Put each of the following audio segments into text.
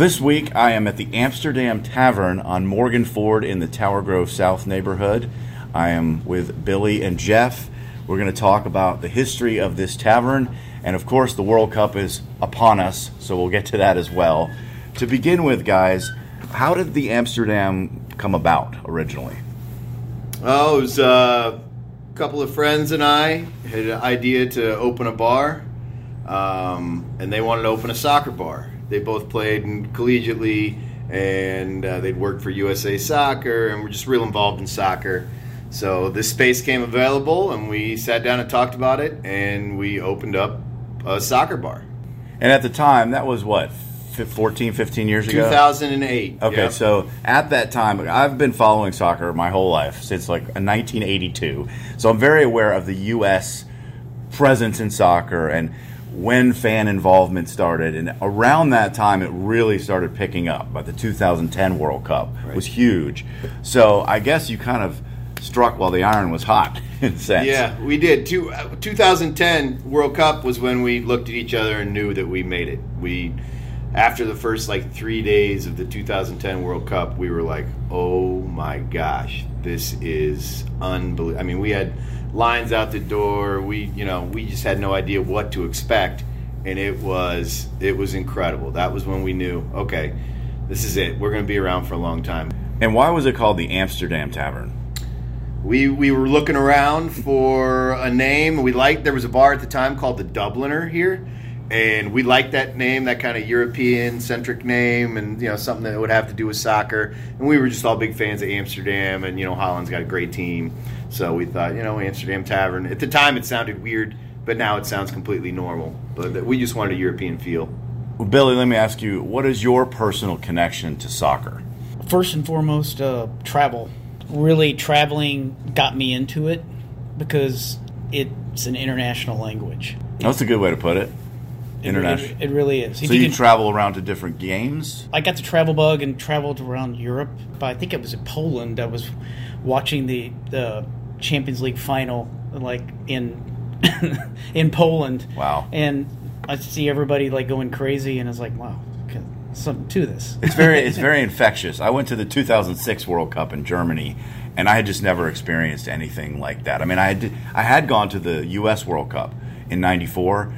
This week, I am at the Amsterdam Tavern on Morgan Ford in the Tower Grove South neighborhood. I am with Billy and Jeff. We're going to talk about the history of this tavern, and of course, the World Cup is upon us, so we'll get to that as well. To begin with, guys, how did the Amsterdam come about originally? Oh, it was uh, a couple of friends and I had an idea to open a bar, um, and they wanted to open a soccer bar. They both played collegiately, and uh, they'd worked for USA Soccer, and were just real involved in soccer. So this space came available, and we sat down and talked about it, and we opened up a soccer bar. And at the time, that was what, 14, 15 years ago? 2008. Okay, yep. so at that time, I've been following soccer my whole life since like 1982. So I'm very aware of the U.S. presence in soccer and when fan involvement started. And around that time, it really started picking up. But the 2010 World Cup right. was huge. So I guess you kind of struck while the iron was hot, in a sense. Yeah, we did. Two, uh, 2010 World Cup was when we looked at each other and knew that we made it. We after the first like three days of the 2010 World Cup, we were like, "Oh my gosh, this is unbelievable." I mean, we had lines out the door. We, you know, we just had no idea what to expect, and it was it was incredible. That was when we knew, okay, this is it. We're going to be around for a long time. And why was it called the Amsterdam Tavern? We we were looking around for a name. We liked there was a bar at the time called the Dubliner here and we liked that name, that kind of European centric name, and you know something that would have to do with soccer. And we were just all big fans of Amsterdam, and you know Holland's got a great team, so we thought you know Amsterdam Tavern. At the time, it sounded weird, but now it sounds completely normal. But we just wanted a European feel. Well, Billy, let me ask you, what is your personal connection to soccer? First and foremost, uh, travel. Really, traveling got me into it because it's an international language. That's a good way to put it. International. It, it, really is. So you, you can, travel around to different games. I got the travel bug and traveled around Europe. But I think it was in Poland. I was watching the the Champions League final, like in in Poland. Wow. And I see everybody like going crazy, and it's like, wow, something to this. It's very it's very infectious. I went to the 2006 World Cup in Germany, and I had just never experienced anything like that. I mean, I had I had gone to the U.S. World Cup in '94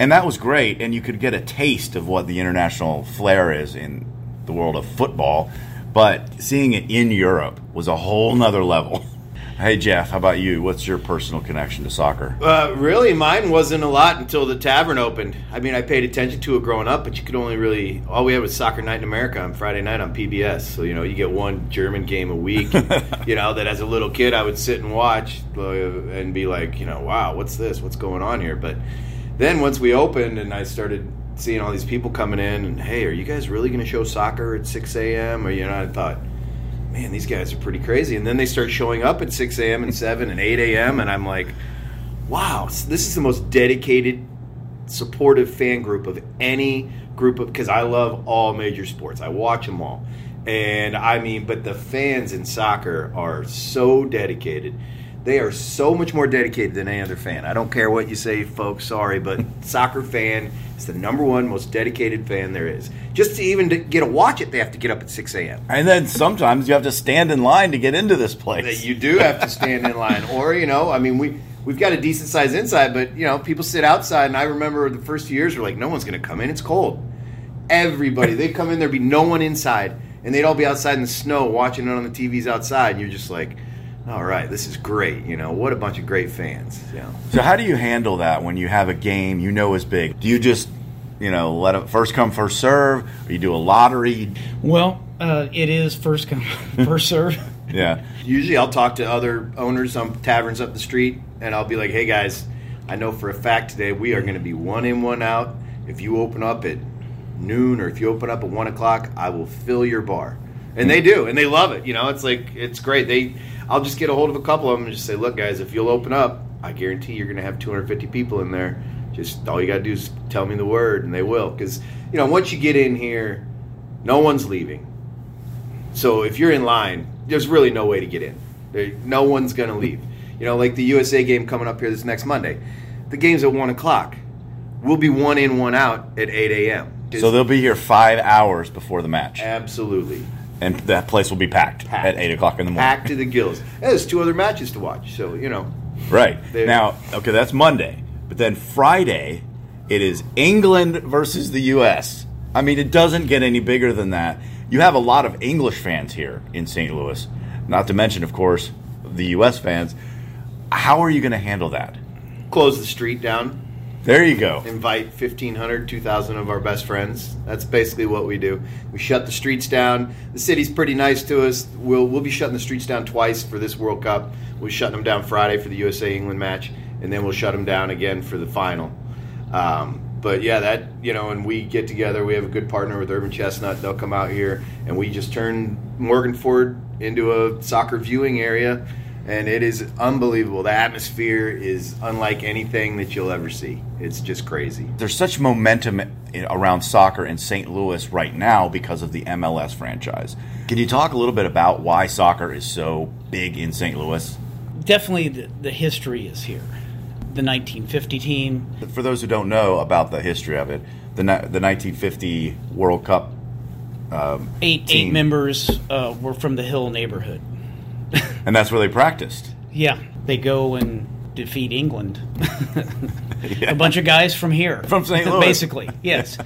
and that was great. And you could get a taste of what the international flair is in the world of football. But seeing it in Europe was a whole nother level. Hey Jeff, how about you? What's your personal connection to soccer? Uh, really, mine wasn't a lot until the tavern opened. I mean, I paid attention to it growing up, but you could only really all we had was Soccer Night in America on Friday night on PBS. So you know, you get one German game a week. you know that as a little kid, I would sit and watch uh, and be like, you know, wow, what's this? What's going on here? But then once we opened and I started seeing all these people coming in and hey, are you guys really going to show soccer at 6 a.m. or you know I thought, man, these guys are pretty crazy. And then they start showing up at 6 a.m. and 7 and 8 a.m. and I'm like, wow, this is the most dedicated, supportive fan group of any group of because I love all major sports. I watch them all. And I mean, but the fans in soccer are so dedicated they are so much more dedicated than any other fan. I don't care what you say, folks. Sorry, but soccer fan is the number one most dedicated fan there is. Just to even to get to watch it, they have to get up at six a.m. And then sometimes you have to stand in line to get into this place. You do have to stand in line, or you know, I mean, we we've got a decent size inside, but you know, people sit outside. And I remember the first few years were like, no one's going to come in. It's cold. Everybody. They'd come in, there'd be no one inside, and they'd all be outside in the snow watching it on the TVs outside, and you're just like, all right, this is great. You know, what a bunch of great fans. You know. So how do you handle that when you have a game you know is big? Do you just, you know, let it first come first serve, or you do a lottery? Well, uh, it is first come first serve. Yeah. Usually, I'll talk to other owners on taverns up the street, and I'll be like, "Hey guys, I know for a fact today we are going to be one in, one out. If you open up at noon or if you open up at one o'clock, I will fill your bar." And they do, and they love it. You know, it's like it's great. They, I'll just get a hold of a couple of them and just say, "Look, guys, if you'll open up, I guarantee you're going to have 250 people in there. Just all you got to do is tell me the word, and they will. Because you know, once you get in here, no one's leaving. So if you're in line, there's really no way to get in. There, no one's going to leave. You know, like the USA game coming up here this next Monday. The game's at 1 o'clock. We'll be one in, one out at 8 a.m. So they'll be here five hours before the match, Absolutely. And that place will be packed, Packed. at eight o'clock in the morning. Packed to the gills. And there's two other matches to watch. So, you know, Right. Now, okay, that's Monday. But then Friday, it is England versus the U.S. I mean, it doesn't get any bigger than that. You have a lot of English fans here in St. Louis, not to mention, of course, the U.S. fans. How are you going to handle that? close the street down. There you go. invite 1500 2000 of our best friends. That's basically what we do. We shut the streets down. The city's pretty nice to us. We'll, we'll be shutting the streets down twice for this world cup. We're shutting them down friday for the usa england match and then we'll shut them down again for the final. Um, but yeah that you know and we get together. We have a good partner with urban chestnut. They'll come out here and we just turn morgan ford into a soccer viewing area and it is unbelievable. The atmosphere is unlike anything that you'll ever see. It's just crazy. There's such momentum around soccer in St. Louis right now because of the MLS franchise. Can you talk a little bit about why soccer is so big in St. Louis? Definitely, the, the history is here. The 1950 team. For those who don't know about the history of it, the the 1950 World Cup Eight eight members uh, were from the Hill neighborhood. and that's where they practiced. Yeah, they go and defeat England. A bunch of guys from here, From St. Louis. basically. Yes,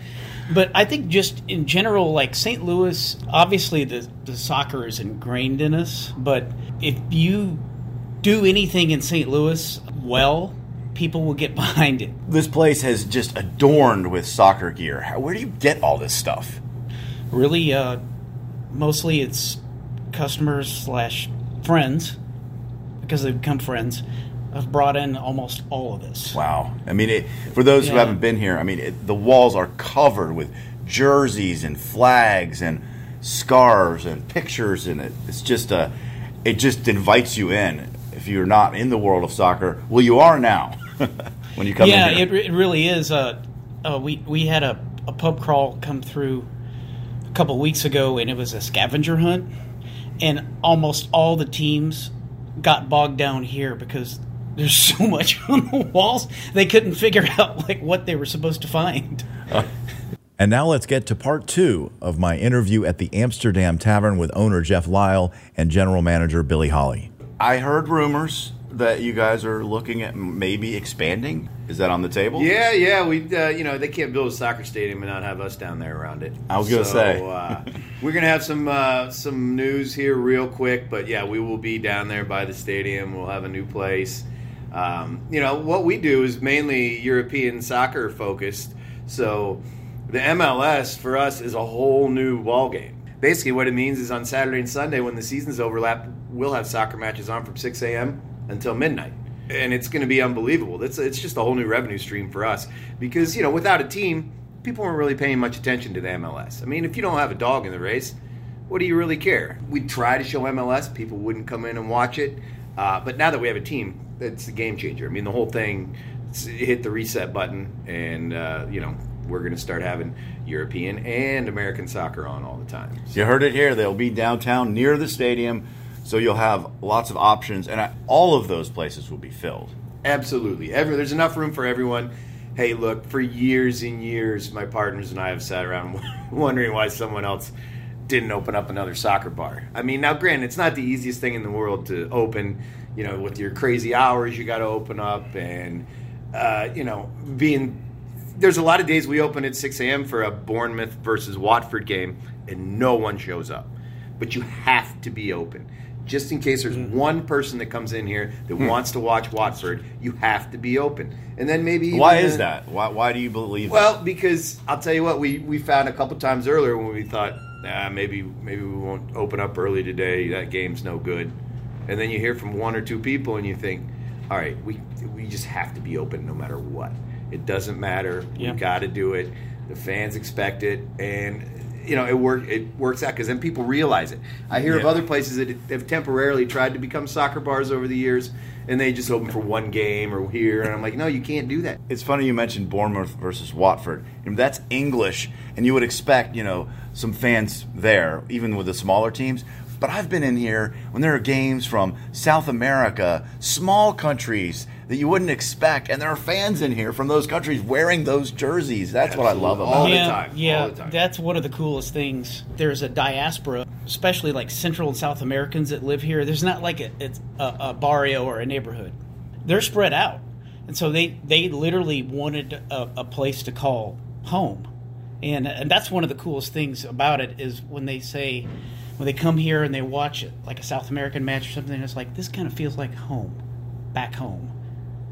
but I think just in general, like St. Louis, obviously the the soccer is ingrained in us. But if you do anything in St. Louis well, people will get behind it. This place has just adorned with soccer gear. How, where do you get all this stuff? Really, uh, mostly it's customers slash friends because they've become friends. Have brought in almost all of this. Wow. I mean, it, for those who haven't been here, I mean, it, the walls are covered with jerseys and flags and scarves and pictures, and it, it's just a, it just invites you in. If you're not in the world of soccer, well, you are now. when you come yeah, it, it really is. Uh, uh, we we had a, a pub crawl come through a couple weeks ago, and it was a scavenger hunt, and almost all the teams got bogged down here because there's so much on the walls they couldn't figure out like what they were supposed to find. Uh, and now let's get to part two of my interview at the Amsterdam Tavern with owner Jeff Lyle and general manager Billy Holly. I heard rumors that you guys are looking at maybe expanding. Is that on the table? Yeah, yeah. We, uh, you know, they can't build a soccer stadium and not have us down there around it. I was gonna So, say. uh, we're gonna have some uh, some news here real quick, but yeah, we will be down there by the stadium. We'll have a new place. Um, you know, what we do is mainly European soccer focused. So the MLS for us is a whole new ball game. Basically, what it means is on Saturday and Sunday when the seasons overlap, we'll have soccer matches on from 6 a.m. until midnight, and it's going to be unbelievable. It's it's just a whole new revenue stream for us because you know without a team, people weren't really paying much attention to the MLS. I mean, if you don't have a dog in the race, what do you really care? We try to show MLS, people wouldn't come in and watch it, uh, but now that we have a team, it's a game changer. I mean, the whole thing hit the reset button, and uh, you know we're going to start having European and American soccer on all the time. So- You heard it here. They'll be downtown near the stadium, so you'll have lots of options, and all of those places will be filled. Absolutely. Every, there's enough room for everyone. Hey, look, for years and years, my partners and I have sat around wondering why someone else didn't open up another soccer bar. I mean, now, granted, it's not the easiest thing in the world to open, you know, with your crazy hours you got to open up and, uh, you know, being there's a lot of days we open at 6 a.m. for a Bournemouth versus Watford game, and no one shows up. But you have to be open. Just in case there's Mm-hmm. one person that comes in here that Hmm. wants to watch Watford, you have to be open. And then maybe Why is that? Why, why do you believe Well, because I'll tell you what, we, we found a couple times earlier when we thought, nah, maybe maybe we won't open up early today. That game's no good. And then you hear from one or two people, and you think, all right, we we just have to be open no matter what. It doesn't matter. Yeah. We got to do it. The fans expect it, and you know it work it works out because then people realize it. I hear of other places that have temporarily tried to become soccer bars over the years, and they just open for one game or here, and I'm like, no, you can't do that. It's funny you mentioned Bournemouth versus Watford. You know, that's English, and you would expect, you know, some fans there, even with the smaller teams. But I've been in here when there are games from South America, small countries that you wouldn't expect, and there are fans in here from those countries wearing those jerseys. That's what I love Absolutely. about All it. the yeah, time, Yeah, all the time. that's one of the coolest things. There's a diaspora, especially like Central and South Americans that live here. There's not like a, it's a, a barrio or a neighborhood. They're spread out, and so they they literally wanted a, a place to call home, and and that's one of the coolest things about it is when they say when they come here and they watch it like a South American match or something. It's like this kind of feels like home, back home,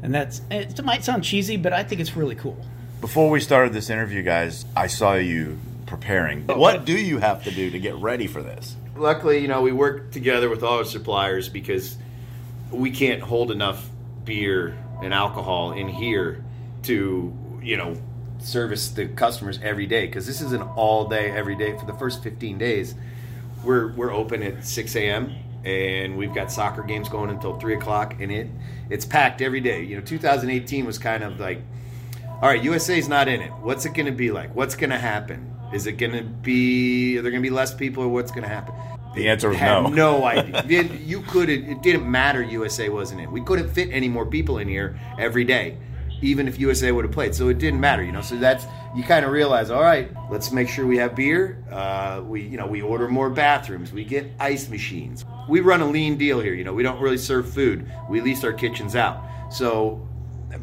and that's it might sound cheesy, but I think it's really cool. Before we started this interview, guys, I saw you preparing. What do you have to do to get ready for this? luckily, you know, we work together with all our suppliers because we can't hold enough beer and alcohol in here to, you know, service the customers every day because this is an all day, every day for the first 15 days. We're we're open at 6 a.m. and we've got soccer games going until three o'clock, and it it's packed every day. You know, 2018 was kind of like all right, USA's not in it. What's it going to be like? What's going to happen? Is it going to be? Are there going to be less people, or what's going to happen? The answer Had no. no idea. You could. It didn't matter. USA wasn't in. We couldn't fit any more people in here every day, even if USA would have played. So it didn't matter. You know. So that's you kind of realize. All right, let's make sure we have beer. Uh, we you know we order more bathrooms. We get ice machines. We run a lean deal here. You know we don't really serve food. We lease our kitchens out. So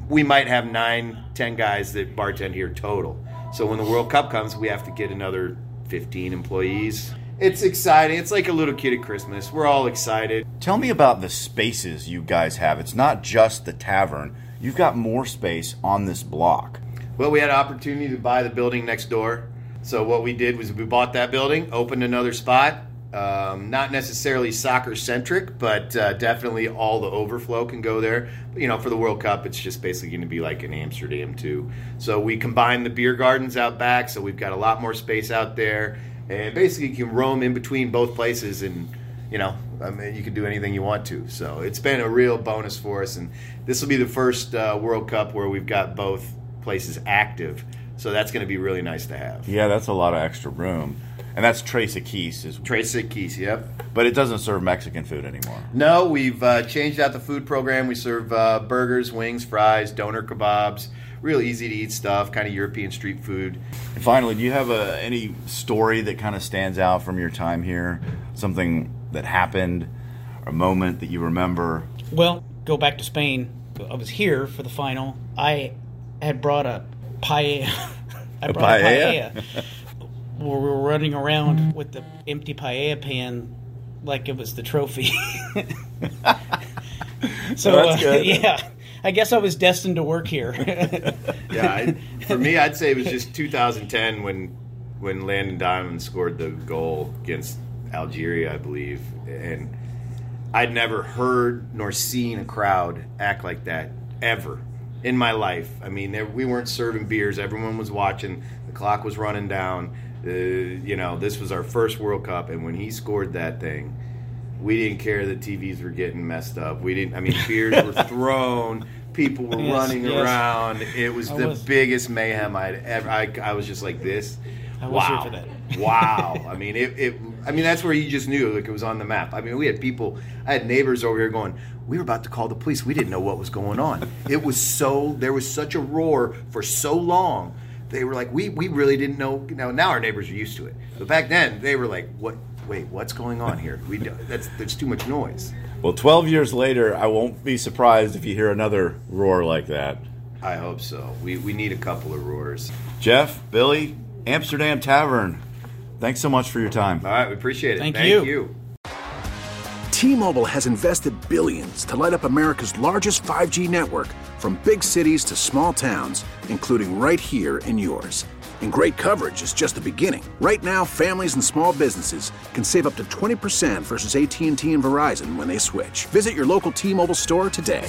we might have nine, ten guys that bartend here total. So when the World Cup comes, we have to get another 15 employees. It's exciting. It's like a little kid at Christmas. We're all excited. Tell me about the spaces you guys have. It's not just the tavern. You've got more space on this block. Well, we had an opportunity to buy the building next door. So what we did was we bought that building, opened another spot. Um, not necessarily soccer centric, but uh, definitely all the overflow can go there. You know, for the World Cup, it's just basically going to be like in Amsterdam too. So we combined the beer gardens out back, so we've got a lot more space out there, and basically you can roam in between both places, and you know, I mean, you can do anything you want to. So it's been a real bonus for us, and this will be the first uh, World Cup where we've got both places active. So that's going to be really nice to have. Yeah, that's a lot of extra room. And that's Trace Keys, is, Trace Keys, yep. but it doesn't serve Mexican food anymore. No, we've uh, changed out the food program. We serve uh, burgers, wings, fries, doner kebabs. Real easy to eat stuff, kind of European street food. And finally, do you have a, any story that kind of stands out from your time here? Something that happened, a moment that you remember? Well, go back to Spain. I was here for the final. I had brought a paella. I brought paella? a paella. we were running around with the empty paella pan like it was the trophy. so That's uh, yeah, I guess I was destined to work here. Yeah, I, for me, I'd say it was just 2010 when when Landon Donovan scored the goal against Algeria, I believe, and I'd never heard nor seen a crowd act like that ever in my life. I mean, there, we weren't serving beers; everyone was watching. The clock was running down. Uh, you know, this was our first World Cup, and when he scored that thing, we didn't care that TVs were getting messed up. We didn't. I mean, beers were thrown. People were Yes, running yes. around. It was I the was- biggest mayhem I'd ever. I, I was just like this. I wow. Wow. I mean, it, it. I mean, that's where you just knew like it was on the map. I mean, we had people. I had neighbors over here going. We were about to call the police. We didn't know what was going on. It was so. There was such a roar for so long. They were like, we we really didn't know. Now now our neighbors are used to it. But back then they were like, what? Wait, what's going on here? We that's there's too much noise. Well, 12 years later, I won't be surprised if you hear another roar like that. I hope so. We we need a couple of roars. Jeff, Billy, Amsterdam Tavern. Thanks so much for your time. All right, we appreciate it. Thank Thank you. you. T-Mobile has invested billions to light up America's largest 5G network from big cities to small towns, including right here in yours. And great coverage is just the beginning. Right now, families and small businesses can save up to 20% versus AT&T and Verizon when they switch. Visit your local T-Mobile store today.